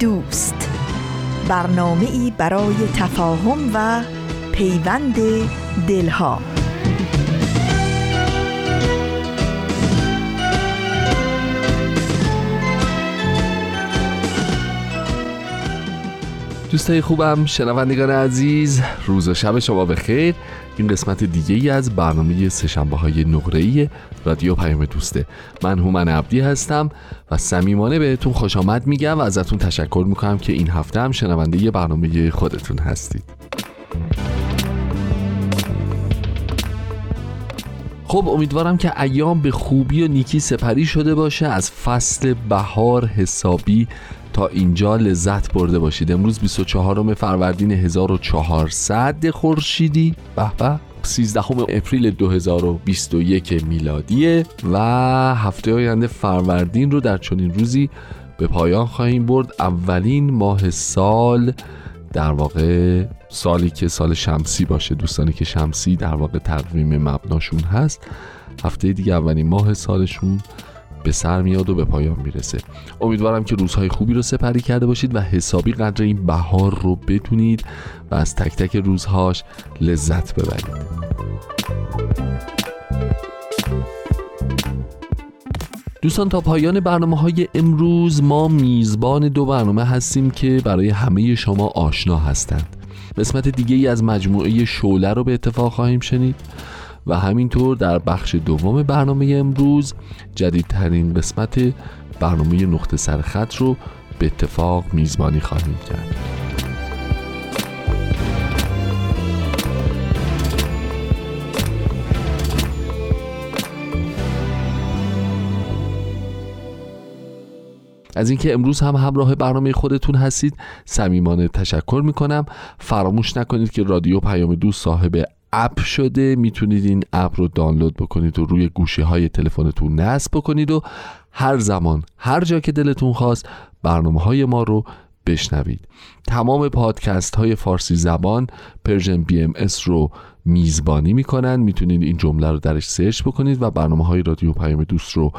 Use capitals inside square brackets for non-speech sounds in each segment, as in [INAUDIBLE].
دوست. برنامه ای برای تفاهم و پیوند دلها. دوستای خوبم شنوندگان عزیز روز و شب شما بخیر. این قسمت دیگه ای از برنامه سشنبه های نقره رادیو پیام دوسته. من هومن عبدی هستم و صمیمانه بهتون خوش آمد میگم و ازتون تشکر می‌کنم که این هفته هم شنونده برنامه خودتون هستید. خب امیدوارم که ایام به خوبی و نیکی سپری شده باشه. از فصل بهار حسابی تا اینجا لذت برده باشید. امروز 24 فروردین 1400 خورشیدی. به به. 13 اپریل 2021 میلادیه و هفته آینده فروردین رو در چنین روزی به پایان خواهیم برد. اولین ماه سال در واقع سالی که سال شمسی باشه. دوستانی که شمسی در واقع تقویم مبناشون هست. هفته دیگه اولین ماه سالشون. به سر میاد و به پایان می‌رسه. امیدوارم که روزهای خوبی رو سپری کرده باشید و حسابی قدر این بهار رو بدونید و از تک تک روزهاش لذت ببرید. دوستان تا پایان برنامه های امروز ما میزبان دو برنامه هستیم که برای همه شما آشنا هستند. قسمت دیگه ای از مجموعه شوله رو به اتفاق خواهیم شنید. و همینطور در بخش دوم برنامه امروز جدیدترین قسمت برنامه نقطه سرخط رو به اتفاق میزبانی خواهیم کرد. از اینکه امروز هم همراه برنامه خودتون هستید صمیمانه تشکر می‌کنم. فراموش نکنید که رادیو پیام دوست صاحب اپ شده می‌تونید این اپ رو دانلود بکنید و روی گوشی های تلفنتون نصب بکنید و هر زمان هر جا که دلتون خواست برنامه های ما رو بشنوید. تمام پادکست های فارسی زبان Persian BMS رو میزبانی می‌کنن. می‌تونید این جمله رو درش search بکنید و برنامه های رادیو پیام دوست رو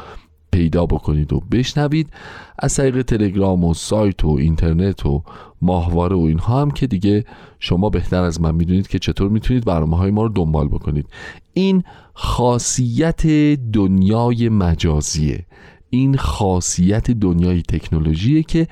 پیدا بکنید و بشنوید از طریق تلگرام و سایت و اینترنت و ماهواره و اینها هم که دیگه شما بهتر از من می‌دونید که چطور می‌تونید برنامه های ما رو دنبال بکنید. این خاصیت دنیای مجازیه. این خاصیت دنیای تکنولوژیه که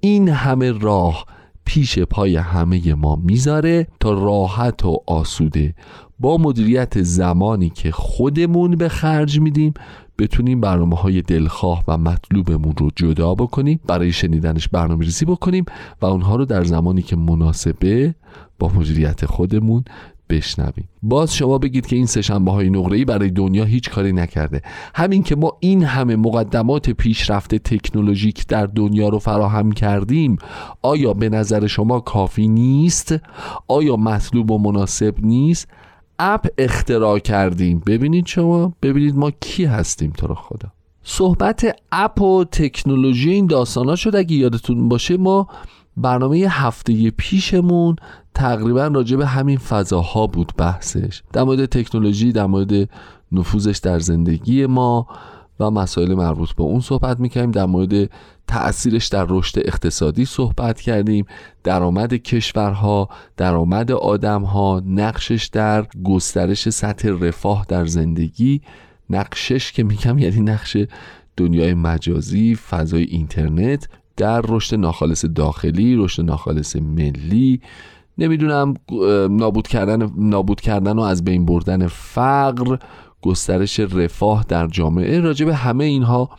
این همه راه پیش پای همه ما می‌ذاره تا راحت و آسوده. با مدیریت زمانی که خودمون به خرج میدیم بتونیم برنامه های دلخواه و مطلوبمون رو جدا بکنیم برای شنیدنش برنامه ریزی بکنیم و اونها رو در زمانی که مناسبه با مدیریت خودمون بشنویم. باز شما بگید که این سهشنبه های نقره برای دنیا هیچ کاری نکرده. همین که ما این همه مقدمات پیشرفت تکنولوژیک در دنیا رو فراهم کردیم آیا به نظر شما کافی نیست؟ آیا مطلوب و مناسب نیست؟ اپ اختراع کردیم. ببینید شما ببینید ما کی هستیم تو رو خدا. صحبت اپ و تکنولوژی این داستانا شد. اگه یادتون باشه ما برنامه هفته پیشمون تقریبا راجع به همین فضاها بود بحثش. در مورد تکنولوژی در مورد نفوذش در زندگی ما. و مسائل مربوط به اون صحبت می‌کنیم در مورد تأثیرش در رشد اقتصادی صحبت کردیم. درآمد کشورها درآمد آدمها نقشش در گسترش سطح رفاه در زندگی. نقشش که میگم یعنی نقش دنیای مجازی فضای اینترنت در رشد ناخالص داخلی رشد ناخالص ملی. نمی‌دونم نابود کردن نابود کردن و از بین بردن فقر گسترش رفاه در جامعه. راجع به همه اینها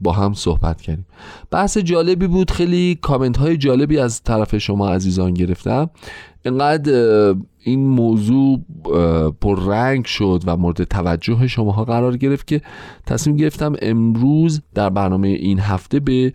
با هم صحبت کردیم. بحث جالبی بود. خیلی کامنت های جالبی از طرف شما عزیزان گرفتم. اینقدر این موضوع رنگ شد و مورد توجه شماها قرار گرفت که تصمیم گرفتم امروز در برنامه این هفته به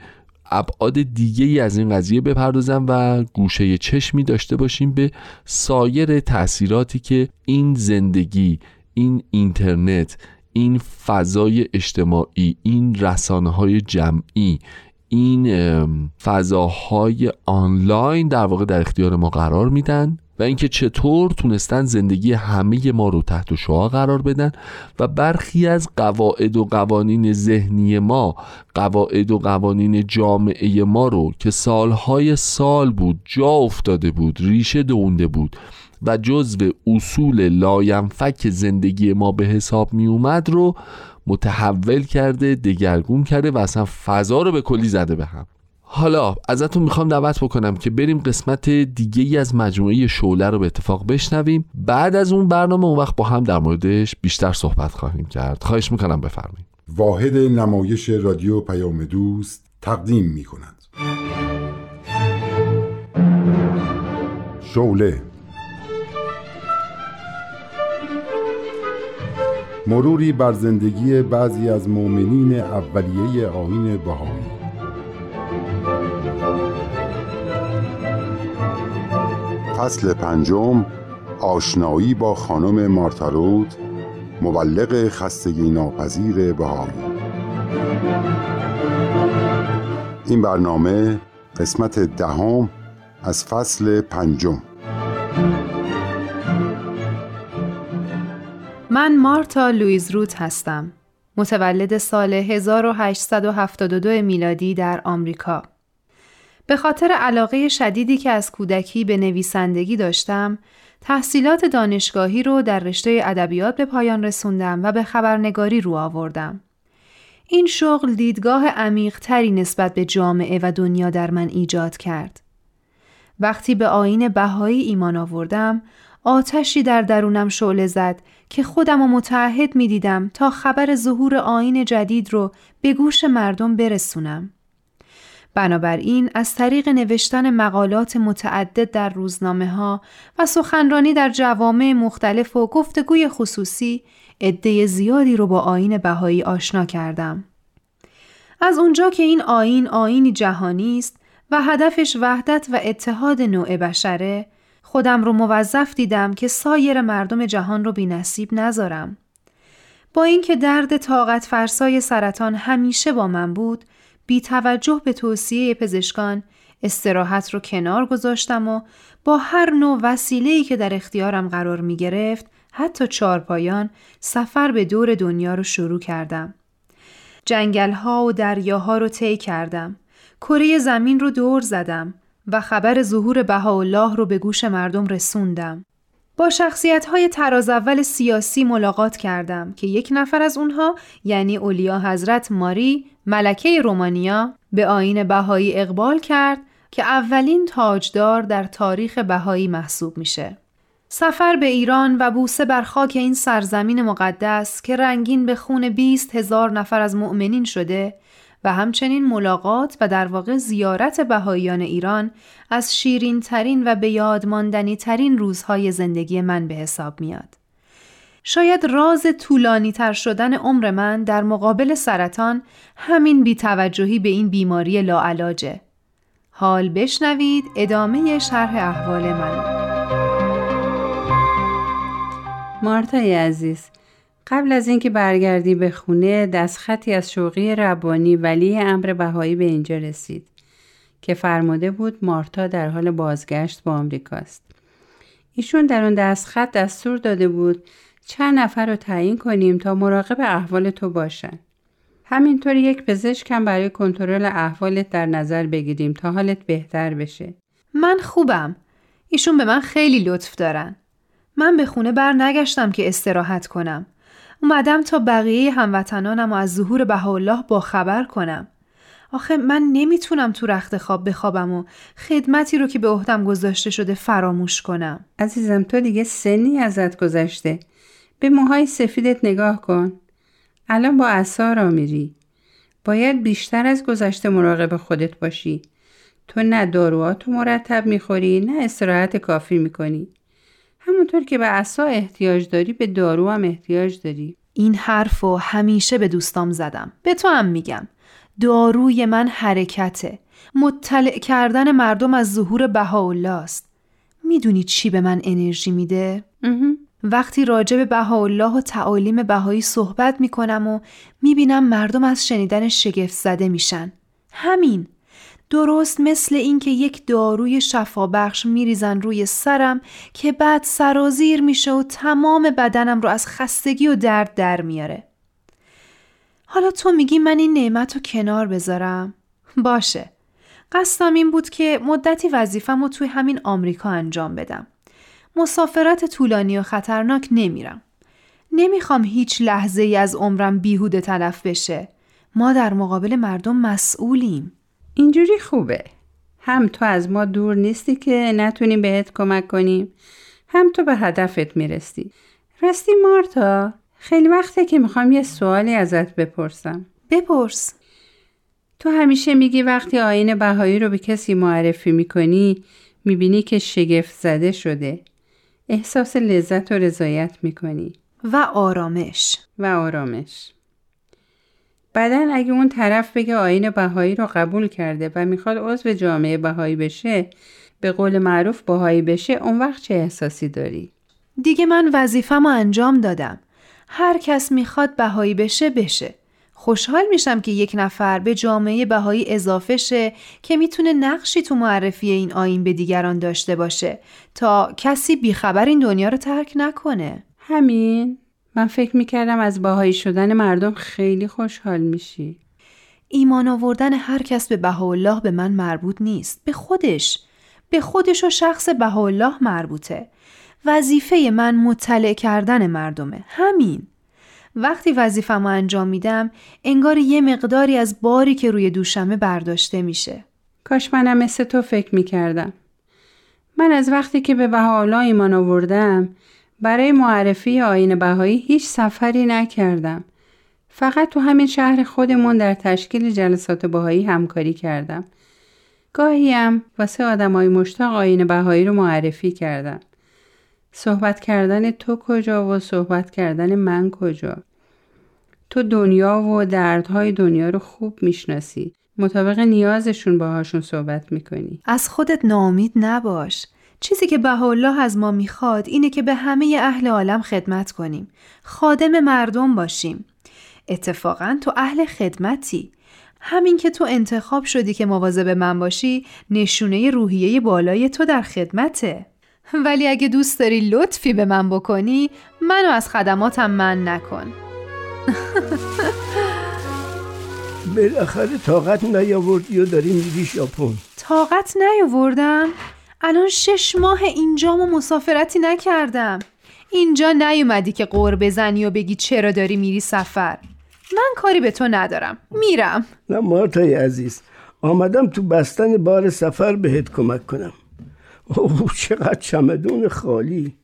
ابعاد دیگه ای از این قضیه بپردازم و گوشه چشمی داشته باشیم به سایر تاثیراتی که این زندگی این اینترنت این فضای اجتماعی این رسانه های جمعی این فضاهای آنلاین در واقع در اختیار ما قرار میدن و اینکه چطور تونستن زندگی همه ما رو تحت شعا قرار بدن و برخی از قواعد و قوانین ذهنی ما قواعد و قوانین جامعه ما رو که سالهای سال بود جا افتاده بود ریشه دونده بود و جزو اصول لاینفک زندگی ما به حساب می اومد رو متحول کرده دگرگون کرده و اصلا فضا رو به کلی زده به هم. حالا ازتون می‌خوام دعوت بکنم که بریم قسمت دیگه ای از مجموعه شعله رو به اتفاق بشنویم. بعد از اون برنامه اون وقت با هم در موردش بیشتر صحبت خواهیم کرد. خواهش می‌کنم بفرمایید. واحد نمایش رادیو پیام دوست تقدیم می‌کند شعله مروری بر زندگی بعضی از مؤمنین اولیه آین بهایی. فصل پنجم آشنایی با خانم مارتارود مبلغ خستگی ناپذیر بهایی. این برنامه قسمت دهم از فصل پنجم. من مارتا لویز روت هستم. متولد سال 1872 میلادی در آمریکا. به خاطر علاقه شدیدی که از کودکی به نویسندگی داشتم، تحصیلات دانشگاهی رو در رشته ادبیات به پایان رسوندم و به خبرنگاری رو آوردم. این شغل دیدگاه عمیق تری نسبت به جامعه و دنیا در من ایجاد کرد. وقتی به آین بهایی ایمان آوردم، آتشی در درونم شعله زد که خودم و متعهد می دیدم تا خبر ظهور آین جدید رو به گوش مردم برسونم. بنابراین از طریق نوشتن مقالات متعدد در روزنامه ها و سخنرانی در جوامع مختلف و گفتگوی خصوصی عده زیادی رو با آین بهایی آشنا کردم. از اونجا که این آین آینی جهانی است و هدفش وحدت و اتحاد نوع بشره خودم رو موظف دیدم که سایر مردم جهان رو بی نصیب نذارم. با اینکه درد طاقت فرسای سرطان همیشه با من بود، بی توجه به توصیه پزشکان استراحت رو کنار گذاشتم و با هر نوع وسیله‌ای که در اختیارم قرار می گرفت حتی چارپایان سفر به دور دنیا رو شروع کردم. جنگل ها و دریاها رو طی کردم. کره زمین رو دور زدم. و خبر ظهور بهاءالله رو به گوش مردم رسوندم. با شخصیت های تراز اول سیاسی ملاقات کردم که یک نفر از اونها یعنی اولیا حضرت ماری ملکه رومانیا به آین بهایی اقبال کرد که اولین تاجدار در تاریخ بهایی محسوب میشه. سفر به ایران و بوسه بر خاک این سرزمین مقدس که رنگین به خون 20 هزار نفر از مؤمنین شده و همچنین ملاقات و در واقع زیارت بهاییان ایران از شیرین ترین و به یاد ماندنی ترین روزهای زندگی من به حساب میاد. شاید راز طولانی تر شدن عمر من در مقابل سرطان همین بیتوجهی به این بیماری لاعلاجه. حال بشنوید ادامه شرح احوال من. مارتای عزیز قبل از اینکه برگردی به خونه دستخطی از شوقی ربانی ولی امر بهایی به اینجا رسید که فرموده بود مارتا در حال بازگشت با آمریکاست. ایشون در اون دستخط دستور داده بود چند نفر رو تعیین کنیم تا مراقب احوال تو باشن. همینطور یک پزشکم برای کنترل احوالت در نظر بگیریم تا حالت بهتر بشه. من خوبم. ایشون به من خیلی لطف دارن. من به خونه بر نگشتم که استراحت کنم. اومدم تا بقیه هموطنانم و از ظهور بهاءالله با خبر کنم. آخه من نمی‌تونم تو رخت خواب بخوابم و خدمتی رو که به عهدم گذاشته شده فراموش کنم. عزیزم تو دیگه سنی ازت گذشته. به موهای سفیدت نگاه کن. الان با اصا را میری. باید بیشتر از گذشته مراقب خودت باشی. تو نه داروهاتو مرتب می‌خوری نه استراحت کافی می‌کنی همونطور که به عصا احتیاج داری به دارو هم احتیاج داری. این حرف رو همیشه به دوستام زدم. به تو هم میگم. داروی من حرکته. مطلع کردن مردم از ظهور بهاءالله است می‌دونی چی به من انرژی میده؟ وقتی راجع به بهاءالله و تعالیم بهایی صحبت می‌کنم و می‌بینم مردم از شنیدن شگفت زده میشن. همین. درست مثل اینکه یک داروی شفابخش میریزن روی سرم که بعد سرازیر میشه و تمام بدنم رو از خستگی و درد در میاره. حالا تو میگی من این نعمت رو کنار بذارم؟ باشه. قصدم این بود که مدتی وظیفم رو توی همین آمریکا انجام بدم. مسافرت طولانی و خطرناک نمیرم. نمی‌خوام هیچ لحظه ای از عمرم بیهوده تلف بشه. ما در مقابل مردم مسئولیم. اینجوری خوبه. هم تو از ما دور نیستی که نتونیم بهت کمک کنیم هم تو به هدفت می‌رسی. راستی مارتا خیلی وقته که می‌خوام یه سوالی ازت بپرسم. بپرس. تو همیشه میگی وقتی آین بهایی رو به کسی معرفی می‌کنی می‌بینی که شگفت زده شده. احساس لذت و رضایت می‌کنی. و آرامش. و آرامش. بعدا اگه اون طرف بگه آین بهایی رو قبول کرده و می‌خواد عضو جامعه بهایی بشه به قول معروف بهایی بشه اون وقت چه احساسی داری؟ دیگه من وظیفم انجام دادم. هر کس می‌خواد بهایی بشه بشه. خوشحال میشم که یک نفر به جامعه بهایی اضافه شه که می‌تونه نقشی تو معرفی این آین به دیگران داشته باشه تا کسی بیخبر این دنیا رو ترک نکنه. همین؟ من فکر می‌کردم از باهایی شدن مردم خیلی خوشحال میشی. ایمان آوردن هر کس به بهاءالله به من مربوط نیست. به خودش. به خودش و شخص بهاءالله مربوطه. وظیفه من مطلع کردن مردمه. همین. وقتی وظیفم انجام میدم انگار یه مقداری از باری که روی دوشمه برداشته میشه. کاش منم مثل تو فکر می‌کردم. من از وقتی که به بهاءالله ایمان آوردم برای معرفی آین بهایی هیچ سفری نکردم. فقط تو همین شهر خودمون در تشکیل جلسات بهایی همکاری کردم. گاهیم واسه آدمای مشتاق آین بهایی رو معرفی کردم. صحبت کردن تو کجا و صحبت کردن من کجا؟ تو دنیا و دردهای دنیا رو خوب می‌شناسی. مطابق نیازشون باهاشون صحبت می‌کنی. از خودت ناامید نباش. چیزی که بهاءالله از ما می‌خواد اینه که به همه اهل عالم خدمت کنیم. خادم مردم باشیم. اتفاقا تو اهل خدمتی. همین که تو انتخاب شدی که مواظب من باشی نشونه روحیه بالای تو در خدمته. ولی اگه دوست داری لطفی به من بکنی منو از خدماتم من نکن. بالاخره طاقت نیاوردی و داری میری ژاپن طاقت نیاوردم الان شش ماه اینجام و مسافرتی نکردم. اینجا نیومدی که قور بزنی و بگی چرا داری میری سفر. من کاری به تو ندارم. میرم. نه مارتای عزیز آمدم تو بستن بار سفر بهت کمک کنم. اوه چقدر چمدون خالی.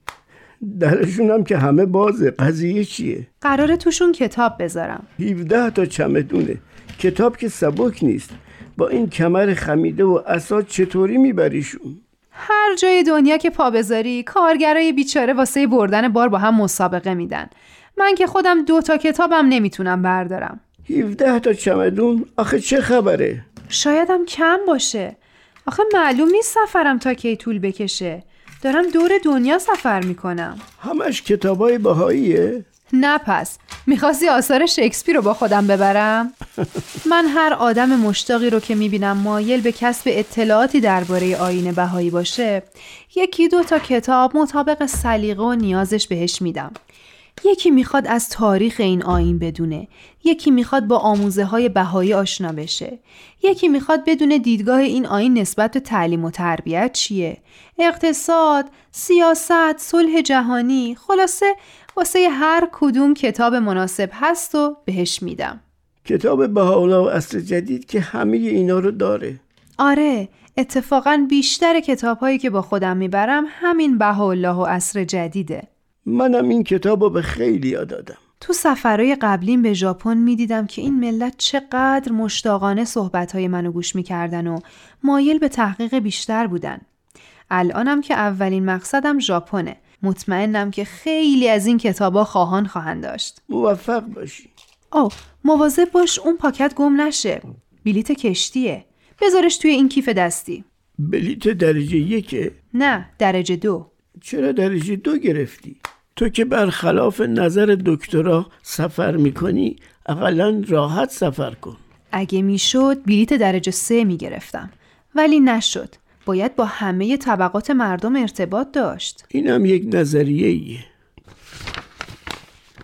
درشونم که همه بازه قضیه چیه؟ قراره توشون کتاب بذارم. 17 تا چمدونه. کتاب که سبک نیست. با این کمر خمیده و اساد چطوری میبریشون؟ هر جای دنیا که پا بذاری کارگرای بیچاره واسه بردن بار با هم مسابقه میدن. من که خودم دو تا کتابم نمی‌تونم بردارم. 17 تا چمدون؟ آخه چه خبره؟ شایدم کم باشه. آخه معلوم نیست سفرم تا کی طول بکشه. دارم دور دنیا سفر می‌کنم. همش کتابای بهاییه نه پس. می‌خواستی آثار شکسپیر رو با خودم ببرم؟ [LAUGHS] من هر آدم مشتاقی رو که می‌بینم مایل به کسب اطلاعاتی درباره آین بهایی باشه یکی دو تا کتاب مطابق سلیقه و نیازش بهش میدم. یکی می‌خواد از تاریخ این آین بدونه یکی می‌خواد با آموزه های بهایی آشنا بشه یکی می‌خواد بدونه دیدگاه این آین نسبت به تعلیم و تربیت چیه. اقتصاد سیاست صلح جهانی خلاصه واسه هر کدوم کتاب مناسب هست و بهش میدم کتاب بهاءالله و اصر جدید که همه اینا رو داره آره اتفاقا بیشتر کتاب هایی که با خودم می‌برم همین بهاءالله و اصر جدیده منم این کتاب رو به خیلی دادم تو سفرهای قبلیم به ژاپن می‌دیدم که این ملت چقدر مشتاقانه صحبتهای منو گوش می‌کردن و مایل به تحقیق بیشتر بودن. الانم که اولین مقصدم ژاپنه. مطمئنم که خیلی از این کتابا خواهان خواهند داشت. موفق باشی. آه مواظب باش اون پاکت گم نشه. بلیت کشتیه. بذارش توی این کیف دستی. بلیت درجه یکه؟ نه درجه دو. چرا درجه دو گرفتی؟ تو که برخلاف نظر دکترا سفر می‌کنی اقلا راحت سفر کن اگه می‌شد بلیت درجه سه می‌گرفتم ولی نشد باید با همه طبقات مردم ارتباط داشت اینم یک نظریه ایه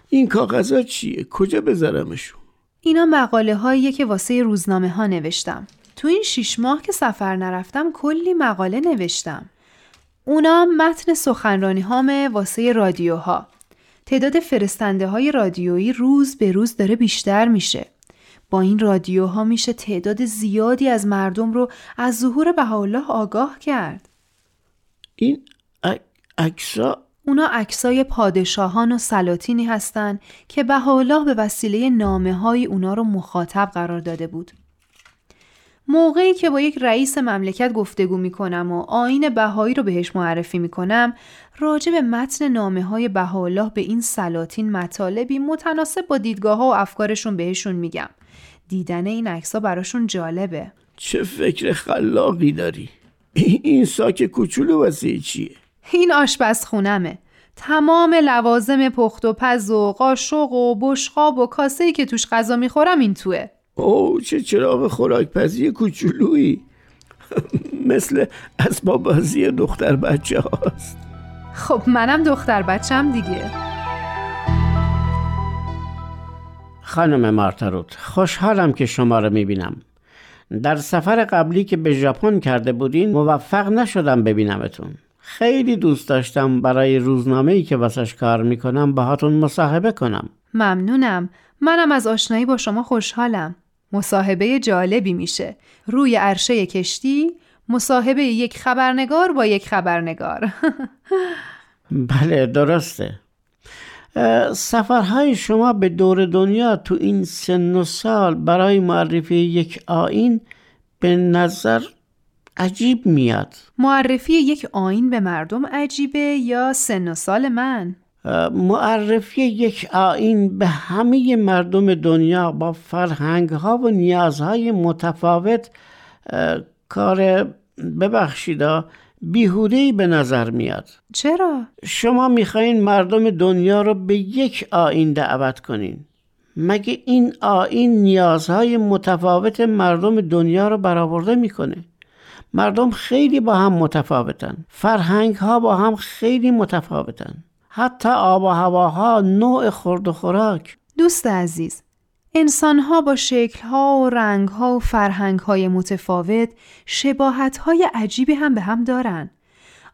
این کاغذها چیه؟ کجا بذارمشون؟ اینا مقاله هاییه که واسه روزنامه ها نوشتم تو این شیش ماه که سفر نرفتم کلی مقاله نوشتم اونا متن سخنرانی هامه واسه رادیوها. تعداد فرستنده های رادیویی روز به روز داره بیشتر میشه. با این رادیوها میشه تعداد زیادی از مردم رو از ظهور بهاءالله آگاه کرد. این اکسا اونا عکسای پادشاهان و سلاطینی هستن که بهاءالله به وسیله نامه های اونا رو مخاطب قرار داده بود. موقعی که با یک رئیس مملکت گفتگو می کنم و آین بهایی رو بهش معرفی می کنم راجع به متن نامه های بهاءالله به این سلاطین مطالبی متناسب با دیدگاه ها و افکارشون بهشون میگم دیدن این عکس براشون جالبه. چه فکر خلاقی داری؟ این ساک کوچولو واسه چیه؟ این آشپزخونمه. تمام لوازم پخت و پز و قاشق و بشقاب و کاسه‌ای که توش غذا می‌خورم این توه. او چه چراغ خوراکپزی کوچولویی. [LAUGHS] مثل اسباب بازی دختر بچه هاست خب منم دختر بچم دیگه. خانم مارتاروت خوشحالم که شما رو می‌بینم. در سفر قبلی که به ژاپن کرده بودین موفق نشدم ببینمتون. خیلی دوست داشتم برای روزنامه ای که واسش کار می‌کنم باهاتون مصاحبه کنم. ممنونم. منم از آشنایی با شما خوشحالم. مصاحبه جالبی میشه. روی عرشه کشتی مصاحبه یک خبرنگار با یک خبرنگار. [LAUGHS] بله درسته. سفرهای شما به دور دنیا تو این سن و سال برای معرفی یک آین به نظر عجیب میاد معرفی یک آین به مردم عجیبه یا سن و سال من؟ معرفی یک آین به همه مردم دنیا با فرهنگ ها و نیازهای متفاوت کار ببخشیدا بیهوده به نظر میاد. چرا؟ شما می‌خواین مردم دنیا رو به یک آین دعوت کنین. مگه این آین نیازهای متفاوت مردم دنیا رو برآورده می‌کنه؟ مردم خیلی با هم متفاوتن. فرهنگ ها با هم خیلی متفاوتن. حتی آب و هواها نوع خورد و خوراک. دوست عزیز انسانها با شکلها و رنگها و فرهنگهای متفاوت شباهتهای عجیبی هم به هم دارن.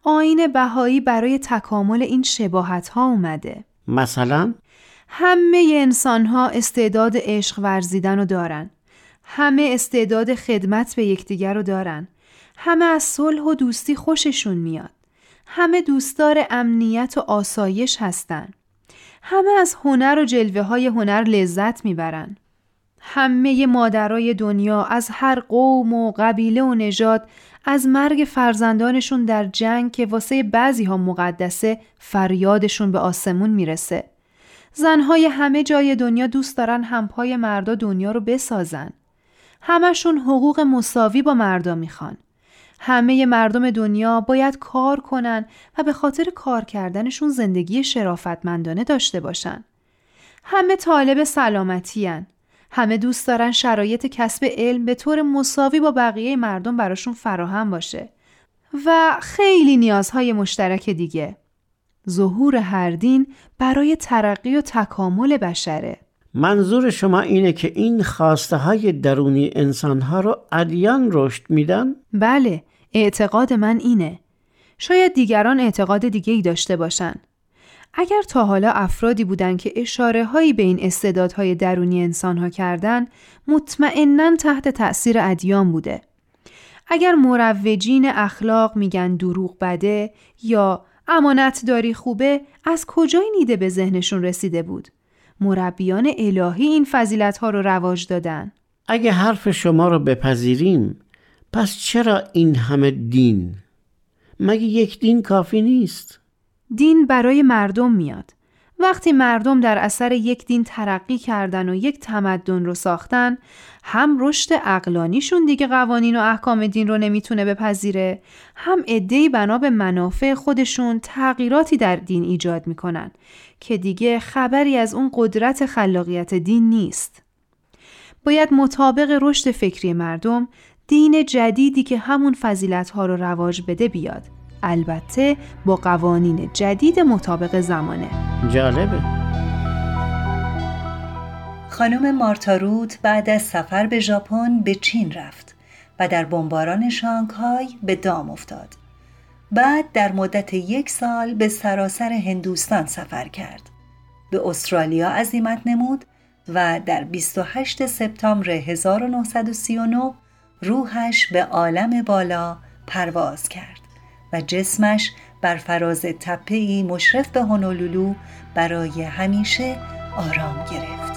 آین بهایی برای تکامل این شباهتها اومده. مثلا؟ همه انسانها استعداد عشق ورزیدن رو دارن. همه استعداد خدمت به یکدیگر رو دارن. همه از صلح و دوستی خوششون میاد. همه دوستدار امنیت و آسایش هستن. همه از هنر و جلوه های هنر لذت می‌برن. همه مادرای دنیا از هر قوم و قبیله و نژاد از مرگ فرزندانشون در جنگ که واسه بعضی ها مقدسه فریادشون به آسمون می‌رسه. زنهای همه جای دنیا دوست دارن همپای مردا دنیا رو بسازن. همشون حقوق مساوی با مردا می‌خوان. همه مردم دنیا باید کار کنن و به خاطر کار کردنشون زندگی شرافتمندانه داشته باشن. همه طالب سلامتی هن. همه دوست دارن شرایط کسب علم به طور مساوی با بقیه مردم براشون فراهم باشه و خیلی نیازهای مشترک دیگه. ظهور هر دین برای ترقی و تکامل بشره. منظور شما اینه که این خواسته های درونی انسان ها رو ادیان رشد میدن؟ بله اعتقاد من اینه. شاید دیگران اعتقاد دیگه ای داشته باشن. اگر تا حالا افرادی بودن که اشاره هایی به این استعدادهای درونی انسان ها کردن مطمئنا تحت تأثیر ادیان بوده. اگر مروجین اخلاق میگن دروغ بده یا امانت داری خوبه از کجای نیده به ذهنشون رسیده بود؟ مربیان الهی این فضیلت ها رو رواج دادن اگه حرف شما رو بپذیریم پس چرا این همه دین؟ مگه یک دین کافی نیست؟ دین برای مردم میاد وقتی مردم در اثر یک دین ترقی کردن و یک تمدن رو ساختن هم رشد اقلانیشون دیگه قوانین و احکام دین رو نمی‌تونه بپذیره هم عدهای بنا به منافع خودشون تغییراتی در دین ایجاد می‌کنن که دیگه خبری از اون قدرت خلاقیت دین نیست باید مطابق رشد فکری مردم دین جدیدی که همون فضیلت ها رو رواج بده بیاد البته با قوانین جدید مطابق زمانه جالبه خانم مارتاروت بعد از سفر به ژاپن به چین رفت و در بمباران شانگهای به دام افتاد. بعد در مدت یک سال به سراسر هندوستان سفر کرد. به استرالیا عزیمت نمود و در 28 سپتامبر 1939 روحش به عالم بالا پرواز کرد و جسمش بر فراز تپه‌ای مشرف به هونولولو برای همیشه آرام گرفت.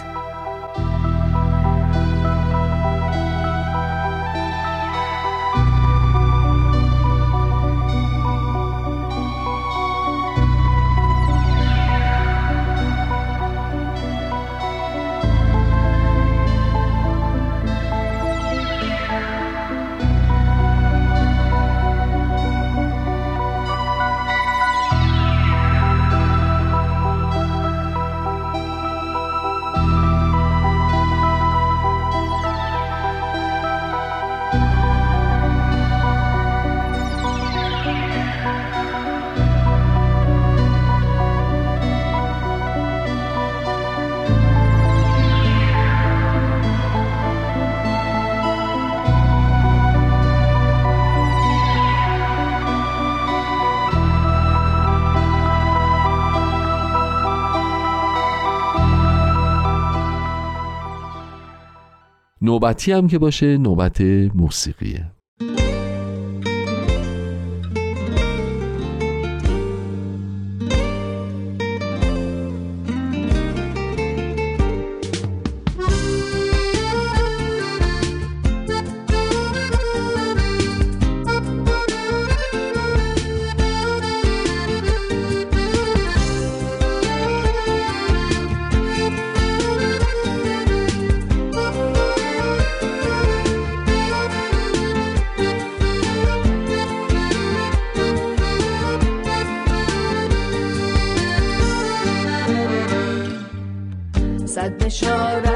نوبتی هم که باشه نوبت موسیقیه. chorar.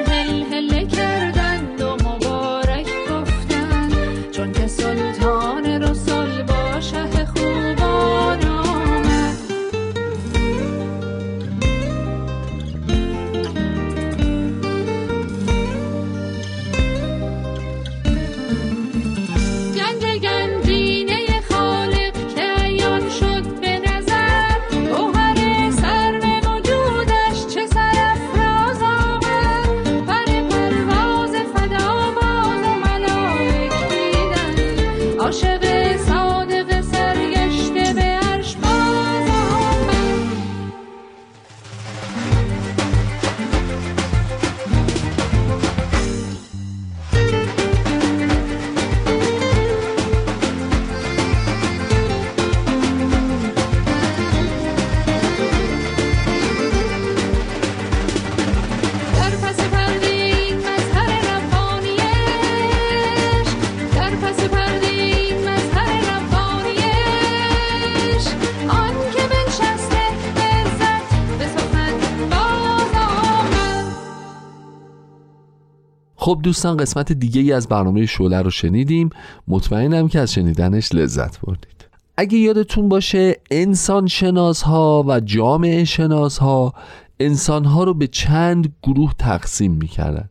خب دوستان قسمت دیگه ای از برنامه شعله رو شنیدیم. مطمئنم که از شنیدنش لذت بردید. اگه یادتون باشه انسان شناس ها و جامعه شناس ها انسان ها رو به چند گروه تقسیم می‌کردن.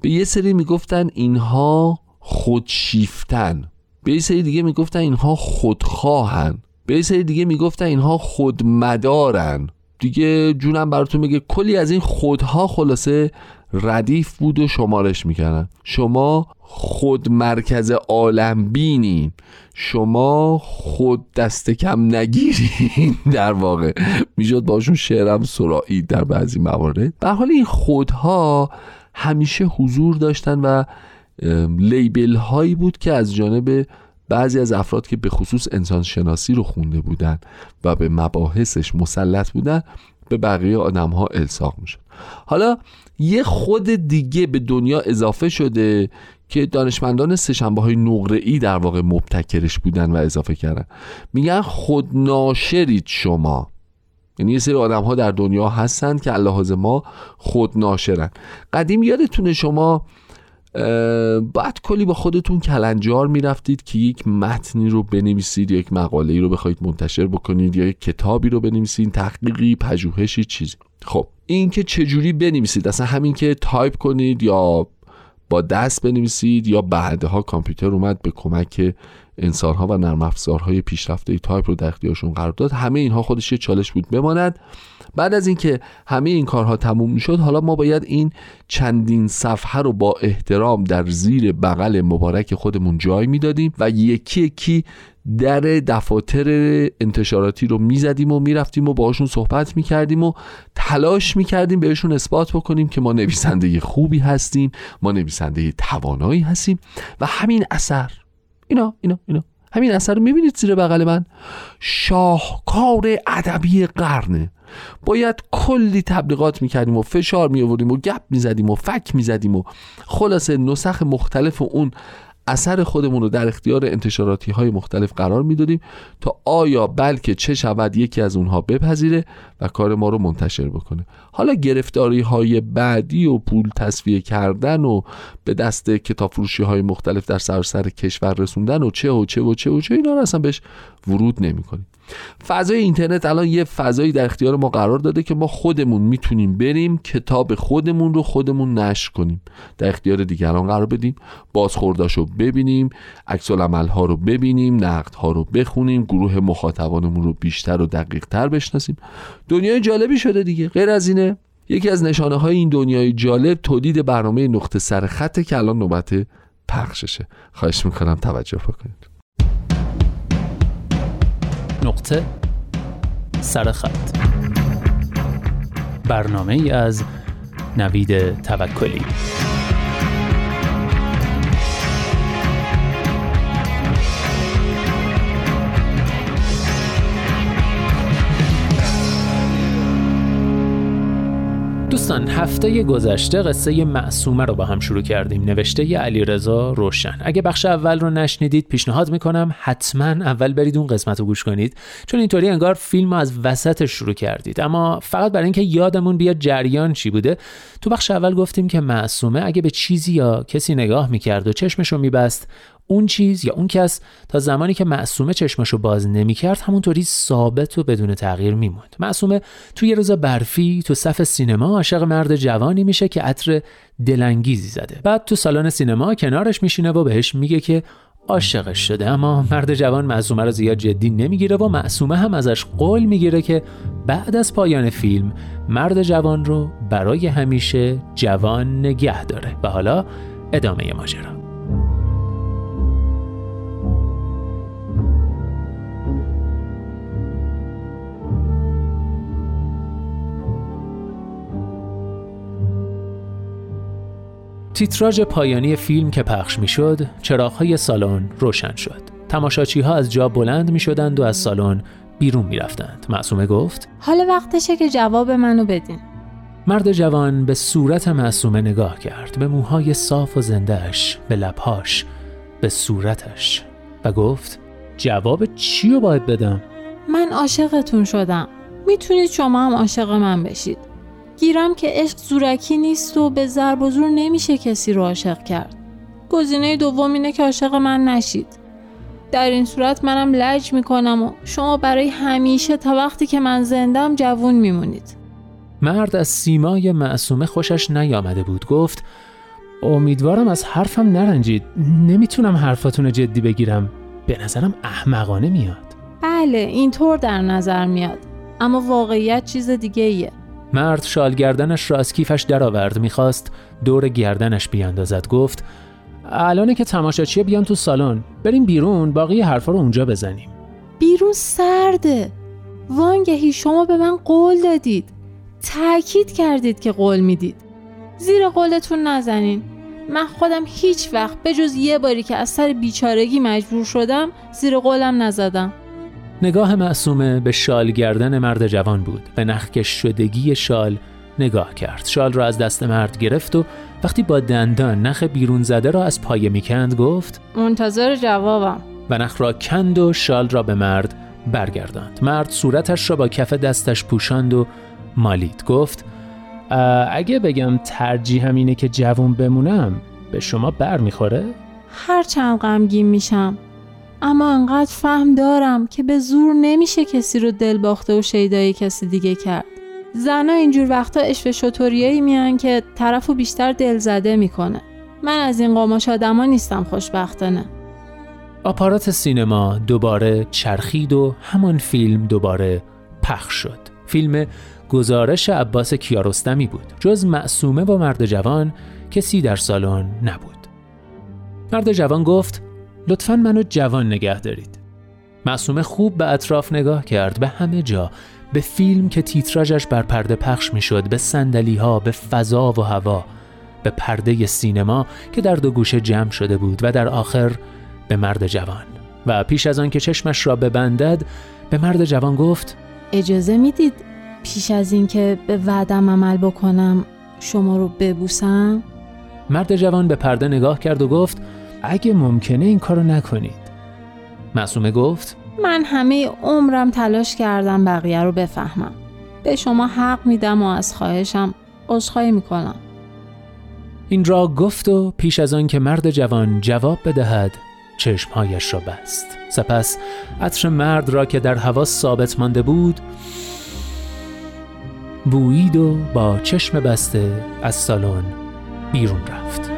به یه سری می‌گفتن اینها خودشیفتن. به یه سری دیگه می‌گفتن اینها خودخواهن. به یه سری دیگه می‌گفتن اینها خودمدارن. دیگه جونم براتون میگه کلی از این خودها خلاصه ردیف بود و شمارش می‌کردن. شما خود مرکز عالم بینین. شما خود دست کم نگیرین. [LAUGHS] در واقع می‌شد باشون شعرم سرایی در بعضی موارد. به حال این خودها همیشه حضور داشتن و لیبل هایی بود که از جانب بعضی از افراد که به خصوص انسان شناسی رو خونده بودن و به مباحثش مسلط بودن به بقیه آدم ها الساق می شد حالا یه خود دیگه به دنیا اضافه شده که دانشمندان سهشنبه های نقره ای در واقع مبتکرش بودن و اضافه کردن. میگن خودناشرید شما. یعنی یه سری آدم ها در دنیا هستند که لحاظ ما خودناشرن. قدیم یادتونه شما بعد کلی با خودتون کلنجار می‌رفتید که یک متنی رو بنویسید یک مقاله ای رو بخواید منتشر بکنید یا یک کتابی رو بنویسید تحقیقی پژوهشی چیزی. خب این که چجوری بنویسید؟ اصلا همین که تایپ کنید یا با دست بنویسید یا بعدها کامپیوتر اومد به کمک انسانها و نرم افزارهای پیشرفته تایپ رو در اختیارشون قرار داد. همه اینها خودش یه چالش بود بماند. بعد از اینکه همه این کارها تموم می‌شد حالا ما باید این چندین صفحه رو با احترام در زیر بغل مبارک خودمون جای می‌دادیم و یکی یکی در دفاتر انتشاراتی رو می‌زدیم و می‌رفتیم و باهاشون صحبت می‌کردیم و تلاش می‌کردیم بهشون اثبات بکنیم که ما نویسنده خوبی هستیم ما نویسنده توانایی هستیم و همین اثر اینا اینا اینا. همین اثر رو می‌بینید زیر بغل من. شاهکار ادبی قرنه. باید کلی تبلیغات می‌کردیم و فشار میآوردیم و گپ می‌زدیم و فک می‌زدیم و خلاصه نسخ مختلف اون اثر خودمون رو در اختیار انتشاراتی های مختلف قرار می‌دادیم تا آیا بلکه چه شود یکی از اونها بپذیره و کار ما رو منتشر بکنه. حالا گرفتاری های بعدی و پول تصفیه کردن و به دست کتاب فروشی های مختلف در سراسر کشور رسوندن و چه و چه و چه و چه اینا رو اصلا بهش ورود نمی فضای اینترنت الان یه فضایی در اختیار ما قرار داده که ما خودمون می‌تونیم بریم کتاب خودمون رو خودمون نشر کنیم. در اختیار دیگران قرار بدیم بازخورداش رو ببینیم عکس ها رو ببینیم نقد ها رو بخونیم گروه مخاطبانمون رو بیشتر و دقیق تر بشناسیم. دنیای جالبی شده دیگه. غیر از اینه یکی از نشانه های این دنیای جالب تولید برنامه نقطه سر که الان نوبت پخششه. خواهش می‌کنم توجه بکنید. نقطه سرخط برنامه ای از نوید توکلی. دوستان هفته گذشته قصه معصومه رو با هم شروع کردیم. نوشته علی رضا روشن. اگه بخش اول رو نشنیدید پیشنهاد می‌کنم حتما اول برید اون قسمت رو گوش کنید. چون اینطوری انگار فیلم از وسطش شروع کردید. اما فقط برای اینکه یادمون بیاد جریان چی بوده تو بخش اول گفتیم که معصومه اگه به چیزی یا کسی نگاه می‌کرد و چشمش رو میبست اون چیز یا اون کس تا زمانی که معصومه چشمشو باز نمی‌کرد همونطوری ثابت و بدون تغییر میموند. معصومه توی یه روز برفی تو صف سینما عاشق مرد جوانی میشه که عطر دلانگیزی زده. بعد تو سالن سینما کنارش میشینه و بهش میگه که عاشقش شده اما مرد جوان معصومه رو زیاد جدی نمی‌گیره و معصومه هم ازش قول می‌گیره که بعد از پایان فیلم مرد جوان رو برای همیشه جوان نگه داره و حالا ادامه ماجرا. تیتراژ پایانی فیلم که پخش می‌شد، چراغهای سالن روشن شد. تماشاچی ها از جا بلند می شدند و از سالن بیرون می رفتند. معصومه گفت حالا وقتشه که جواب منو بدین. مرد جوان به صورت معصومه نگاه کرد به موهای صاف و زندهش به لبهاش به صورتش و گفت جواب چی رو باید بدم؟ من عاشقتون شدم می‌تونید شما هم عاشق من بشید گیرم که عشق زورکی نیست و به ضرب و زور نمیشه کسی رو عاشق کرد. گزینه دوم اینه که عاشق من نشید. در این صورت منم لج می‌کنم و شما برای همیشه تا وقتی که من زندم جوون میمونید. مرد از سیمای معصومه خوشش نیامده بود. گفت امیدوارم از حرفم نرنجید. نمی‌تونم حرفاتون رو جدی بگیرم. به نظرم احمقانه میاد. بله اینطور در نظر میاد. اما واقعیت چیز دیگه ایه مرد شال گردنش را از کیفش درآورد می‌خواست دور گردنش بیاندازد گفت الانه که تماشاچی بیان تو سالن. بریم بیرون باقی حرفا رو اونجا بزنیم. بیرون سرده. وانگهی شما به من قول دادید. تأکید کردید که قول می‌دید. زیر قولتون نزنین. من خودم هیچ وقت به جز یه باری که از سر بیچارگی مجبور شدم زیر قولم نزدم. نگاه معصومه به شال گردن مرد جوان بود. به نخکش شدگی شال نگاه کرد. شال را از دست مرد گرفت و وقتی با دندان نخ بیرون زده را از پایه می‌کند گفت منتظر جوابم. و نخ را کند و شال را به مرد برگرداند. مرد صورتش را با کف دستش پوشاند و مالید. گفت اگه بگم ترجیح همینه که جوون بمونم به شما بر می‌خوره؟ هر چند غمگین میشم. اما انقدر فهم دارم که به زور نمیشه کسی رو دل باخته و شیدای کسی دیگه کرد. زنا اینجور وقتا اشوه شطوریایی میان که طرفو بیشتر دل زده می‌کنه. من از این قماش آدما نیستم خوشبختانه. آپارات سینما دوباره چرخید و همان فیلم دوباره پخش شد. فیلم گزارش عباس کیارستمی بود جز معصومه و مرد جوان کسی در سالن نبود. مرد جوان گفت لطفا منو جوان نگه دارید. معصومه خوب به اطراف نگاه کرد به همه جا به فیلم که تیتراژش بر پرده پخش می‌شد به سندلی ها به فضا و هوا به پرده سینما که در دو گوشه جمع شده بود و در آخر به مرد جوان. و پیش از آن که چشمش را ببندد به مرد جوان گفت اجازه می‌دید پیش از اینکه به وعدم عمل بکنم شما رو ببوسم؟ مرد جوان به پرده نگاه کرد و گفت اگه ممکنه این کارو نکنید. معصومه گفت من همه عمرم تلاش کردم بقیه رو بفهمم. به شما حق میدم و از خواهشم عذرخواهی می‌کنم. این را گفت و پیش از آن که مرد جوان جواب بدهد چشمهایش را بست. سپس عطر مرد را که در هوا ثابت مانده بود بویید و با چشم بسته از سالن بیرون رفت.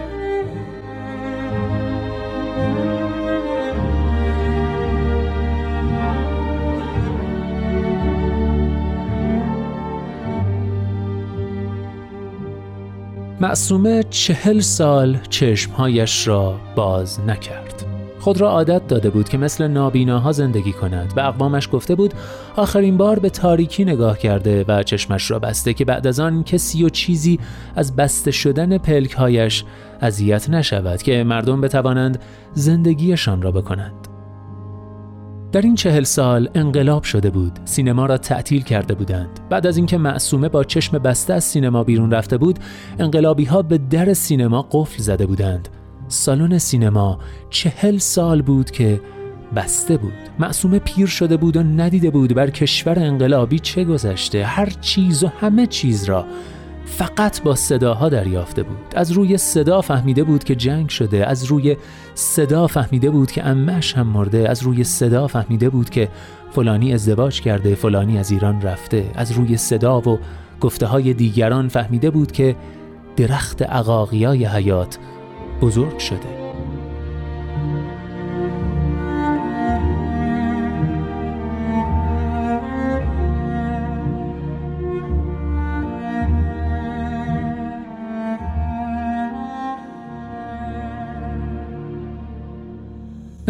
معصومه چهل سال چشمهایش را باز نکرد. خود را عادت داده بود که مثل نابیناها زندگی کند به اقوامش گفته بود آخرین بار به تاریکی نگاه کرده و چشمش را بسته که بعد از آن کسی و چیزی از بسته شدن پلکهایش اذیت نشود که مردم بتوانند زندگیشان را بکنند. در این چهل سال انقلاب شده بود. سینما را تعطیل کرده بودند. بعد از اینکه معصومه با چشم بسته از سینما بیرون رفته بود انقلابی ها به در سینما قفل زده بودند. سالن سینما چهل سال بود که بسته بود. معصومه پیر شده بود و ندیده بود بر کشور انقلابی چه گذشته. هر چیز و همه چیز را فقط با صداها دریافته بود. از روی صدا فهمیده بود که جنگ شده از روی صدا فهمیده بود که امش هم مرده از روی صدا فهمیده بود که فلانی ازدواج کرده فلانی از ایران رفته. از روی صدا و گفته های دیگران فهمیده بود که درخت عقاقیای حیات بزرگ شده.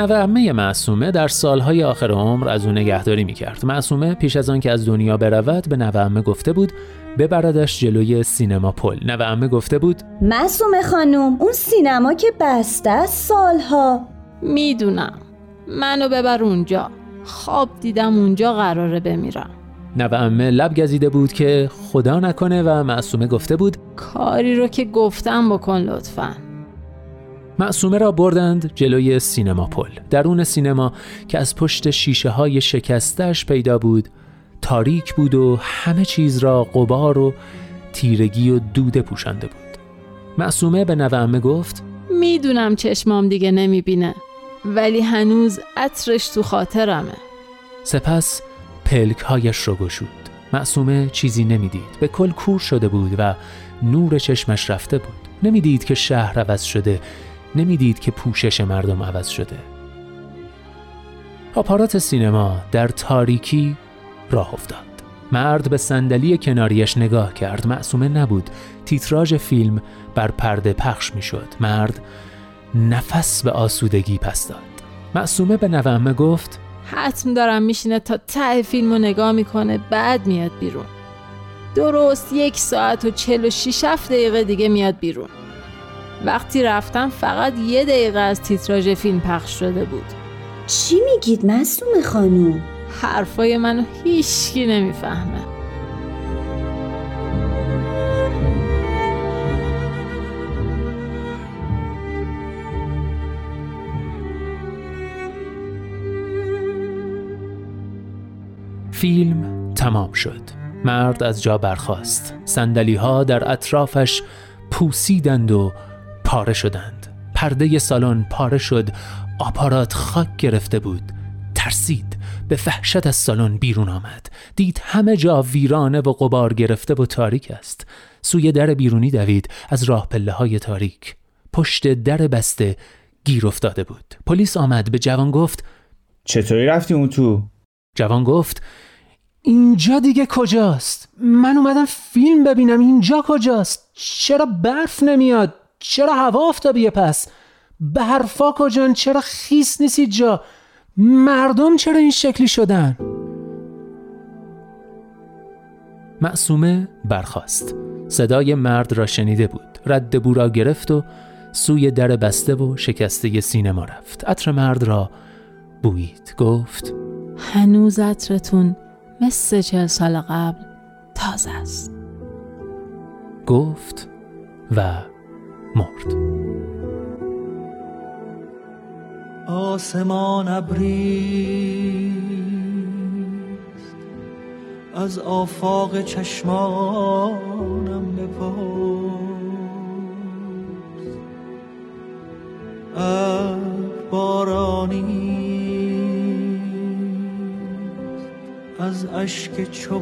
نوه عمه معصومه در سالهای آخر عمر از او نگهداری می‌کرد. معصومه پیش از آن که از دنیا برود به نوه عمه گفته بود ببردش جلوی سینما پل. نوه عمه گفته بود معصومه خانم اون سینما که بسته است سالها. می‌دونم. منو ببر اونجا. خواب دیدم اونجا قراره بمیرم. نوه عمه لب گزیده بود که خدا نکنه و معصومه گفته بود کاری رو که گفتم بکن لطفاً. معصومه را بردند جلوی سینما پل. درون سینما که از پشت شیشه های شکستش پیدا بود تاریک بود و همه چیز را قبار و تیرگی و دوده پوشانده بود. معصومه به نوامه گفت می‌دونم چشمام دیگه نمی‌بینه ولی هنوز عطرش تو خاطرمه. سپس پلکهایش رو گشود. معصومه چیزی نمی‌دید. به کل کور شده بود و نور چشمش رفته بود. نمی‌دید که شهر عوض شده نمی‌دید که پوشش مردم عوض شده. آپارات سینما در تاریکی راه افتاد. مرد به صندلی کناریش نگاه کرد. معصومه نبود. تیتراژ فیلم بر پرده پخش می‌شد. مرد نفس به آسودگی پس داد. معصومه به نوامه گفت حتم دارم میشینه تا ته فیلم رو نگاه می‌کنه بعد میاد بیرون. درست یک ساعت و چل و شیش دقیقه دیگه میاد بیرون. وقتی رفتم فقط یه دقیقه از تیتراژ فیلم پخش شده بود. چی میگید مصوم خانوم؟ حرفای منو هیچکی نمی‌فهمه. فیلم تمام شد. مرد از جا برخاست. سندلی ها در اطرافش پوسیدند و پاره شدند پرده سالن پاره شد آپارات خاک گرفته بود ترسید به فحشت از سالن بیرون آمد دید همه جا ویرانه و قبار گرفته و تاریک است سوی در بیرونی دوید از راه پله های تاریک پشت در بسته گیر افتاده بود پلیس آمد به جوان گفت چطوری رفتی اون تو؟ جوان گفت اینجا دیگه کجاست؟ من اومدم فیلم ببینم اینجا کجاست؟ چرا برف نمیاد؟ چرا هوا آفتابیه پس؟ برفا کجان؟ چرا خیس نیست جا؟ مردم چرا این شکلی شدن؟ معصومه برخاست صدای مرد را شنیده بود رد بو را گرفت و سوی در بسته و شکسته سینما رفت عطر مرد را بویید گفت هنوز عطرتون مثل چهل سال قبل تازه است گفت و مرد. آسمان ابریست. از آفاق چشمانم بپرس. بارانی از اشک چو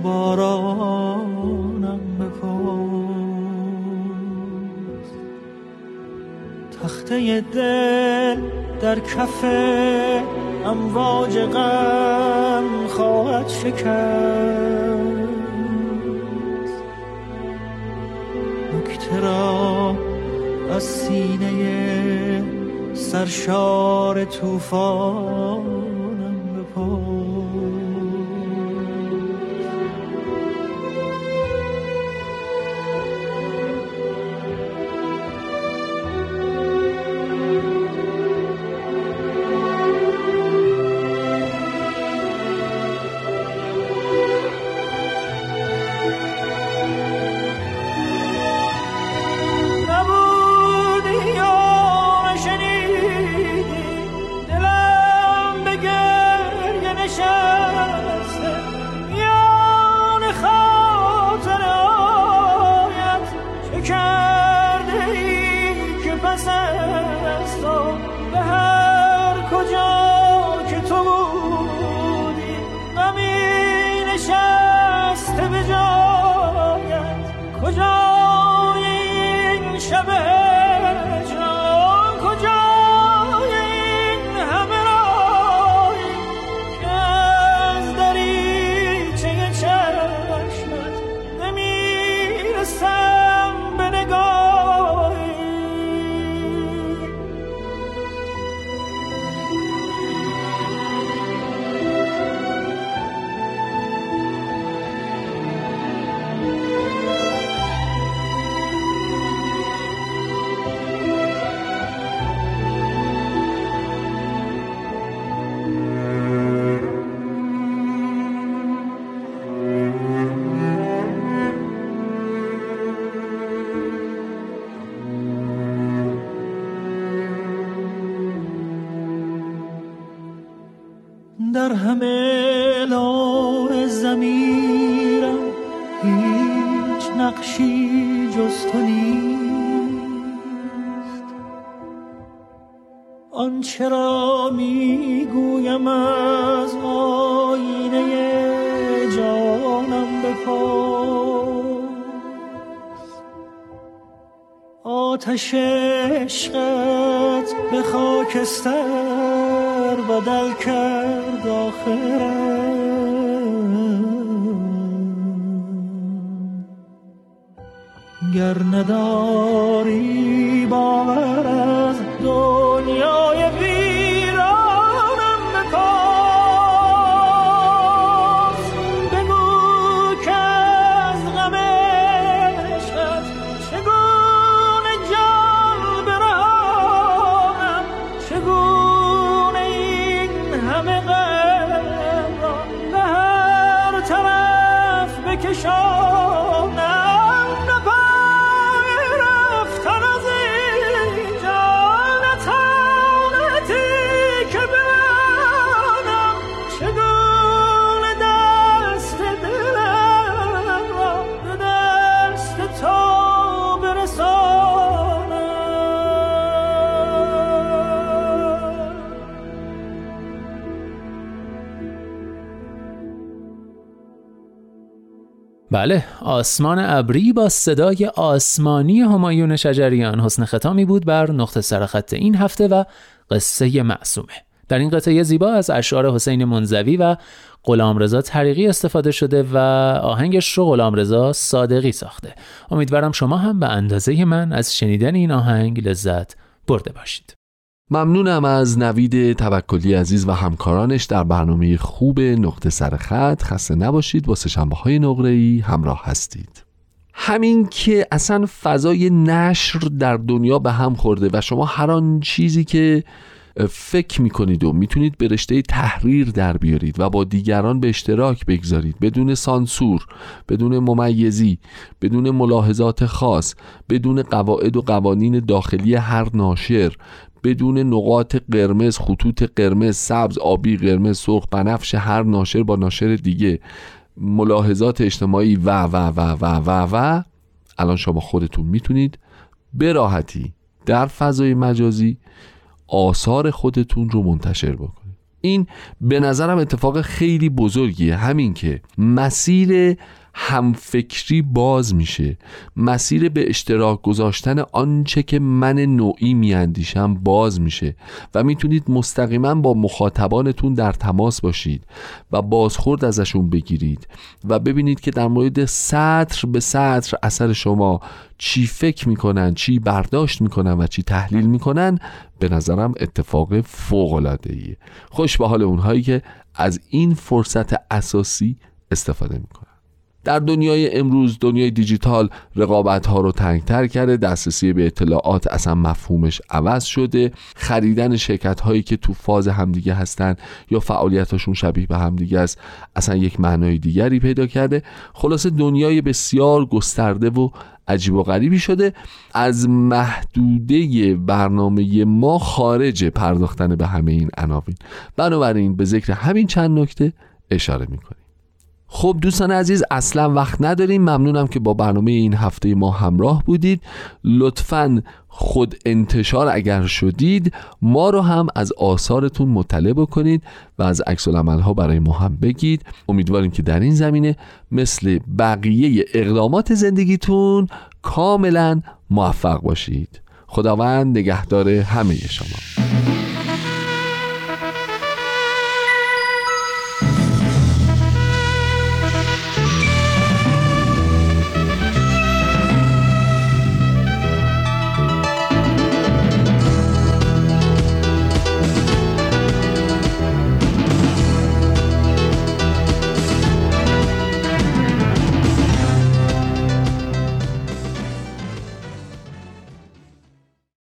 تخته دل در کف امواج غم خواهد شکست. نکته را از سینه سرشار توفانم این خاکستر بدل کرد آخرم گر نداری باور از دنیای بله آسمان ابری با صدای آسمانی همایون شجریان حسن ختامی بود بر نقطه سرخط این هفته و قصه معصومه. در این قطعه زیبا از اشعار حسین منزوی و غلامرضا طریقی استفاده شده و آهنگش رو غلامرضا صادقی ساخته. امیدوارم شما هم به اندازه من از شنیدن این آهنگ لذت برده باشید. ممنونم از نوید توکلی عزیز و همکارانش در برنامه خوب نقطه سرخط خسته نباشید با سشنبه های نقره ای همراه هستید. همین که اصلا فضای نشر در دنیا به هم خورده و شما هر آن چیزی که فکر می‌کنید و می‌تونید به رشته تحریر در بیارید و با دیگران به اشتراک بگذارید بدون سانسور بدون ممیزی بدون ملاحظات خاص بدون قواعد و قوانین داخلی هر ناشر بدون نقاط قرمز خطوط قرمز سبز آبی قرمز سرخ بنفش هر ناشر با ناشر دیگه. ملاحظات اجتماعی و و و و و و الان شما خودتون می‌تونید به راحتی در فضای مجازی آثار خودتون رو منتشر بکنید. این به نظرم اتفاق خیلی بزرگیه. همین که مسیر همفکری باز میشه. مسیر به اشتراک گذاشتن آنچه که من نوعی میاندیشم باز میشه و می‌تونید مستقیما با مخاطبانتون در تماس باشید و بازخورد ازشون بگیرید و ببینید که در مورد سطر به سطر اثر شما چی فکر می‌کنن چی برداشت می‌کنن و چی تحلیل می‌کنن به نظرم اتفاق فوق العاده ایه خوش به حال اونهایی که از این فرصت اساسی استفاده می‌کنن. در دنیای امروز دنیای دیجیتال رقابت ها رو تنگتر کرده دسترسی به اطلاعات اصلا مفهومش عوض شده. خریدن شرکت هایی که تو فاز همدیگه هستن یا فعالیتاشون شبیه به همدیگه است اصلا یک معنای دیگری پیدا کرده. خلاصه دنیای بسیار گسترده و عجیب و غریبی شده. از محدوده برنامه ما خارج پرداختن به همه این عناوین. بنابراین به ذکر همین چند نکته اشاره می‌کنیم. خب دوستان عزیز اصلا وقت نداریم. ممنونم که با برنامه این هفته ما همراه بودید. لطفا خود انتشار اگر شدید ما رو هم از آثارتون مطلع بکنید و از عکس ها برای ما هم بگید. امیدواریم که در این زمینه مثل بقیه اقدامات زندگیتون کاملا موفق باشید. خداوند نگهدار همه شما.